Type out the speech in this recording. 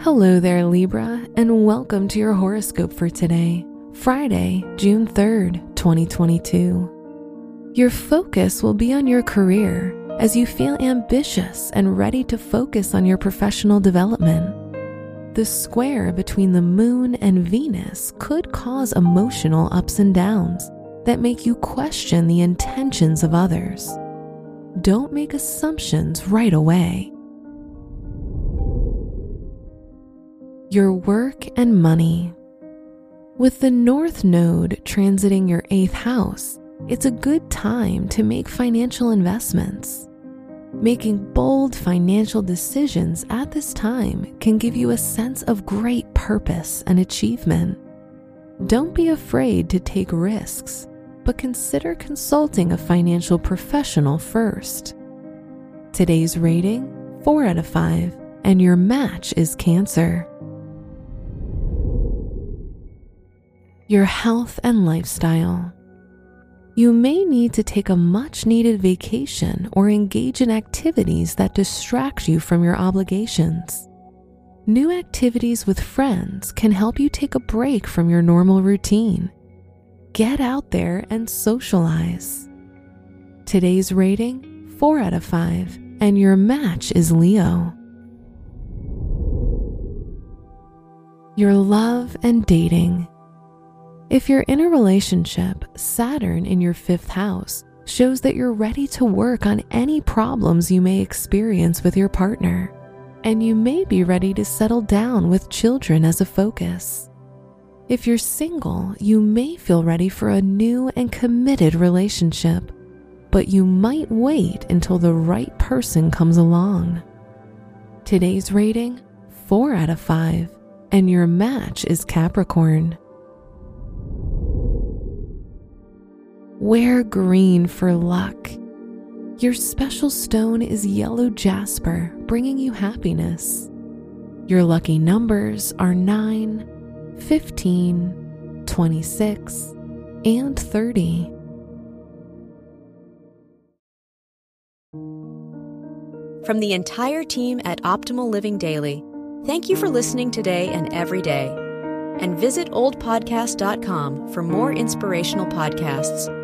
Hello there, Libra, and welcome to your horoscope for today, Friday, June 3rd, 2022. Your focus will be on your career as you feel ambitious and ready to focus on your professional development. The square between the moon and Venus could cause emotional ups and downs that make you question the intentions of others. Don't make assumptions right away. Your work and money. With the North Node transiting your eighth house, it's a good time to make financial investments. Making bold financial decisions at this time can give you a sense of great purpose and achievement. Don't be afraid to take risks, but consider consulting a financial professional first. Today's rating 4 out of 5, and your match is Cancer. Your health and lifestyle. You may need to take a much needed vacation or engage in activities that distract you from your obligations. New activities with friends can help you take a break from your normal routine. Get out there and socialize. Today's rating 4 out of 5, and your match is Leo. Your love and dating. If you're in a relationship, Saturn in your fifth house shows that you're ready to work on any problems you may experience with your partner, and you may be ready to settle down with children as a focus. If you're single, you may feel ready for a new and committed relationship, but you might wait until the right person comes along. Today's rating 4 out of 5, and your match is Capricorn. Wear green for luck. Your special stone is yellow jasper, bringing you happiness. Your lucky numbers are 9, 15, 26, and 30. From the entire team at Optimal Living Daily, thank you for listening today and every day. And visit oldpodcast.com for more inspirational podcasts.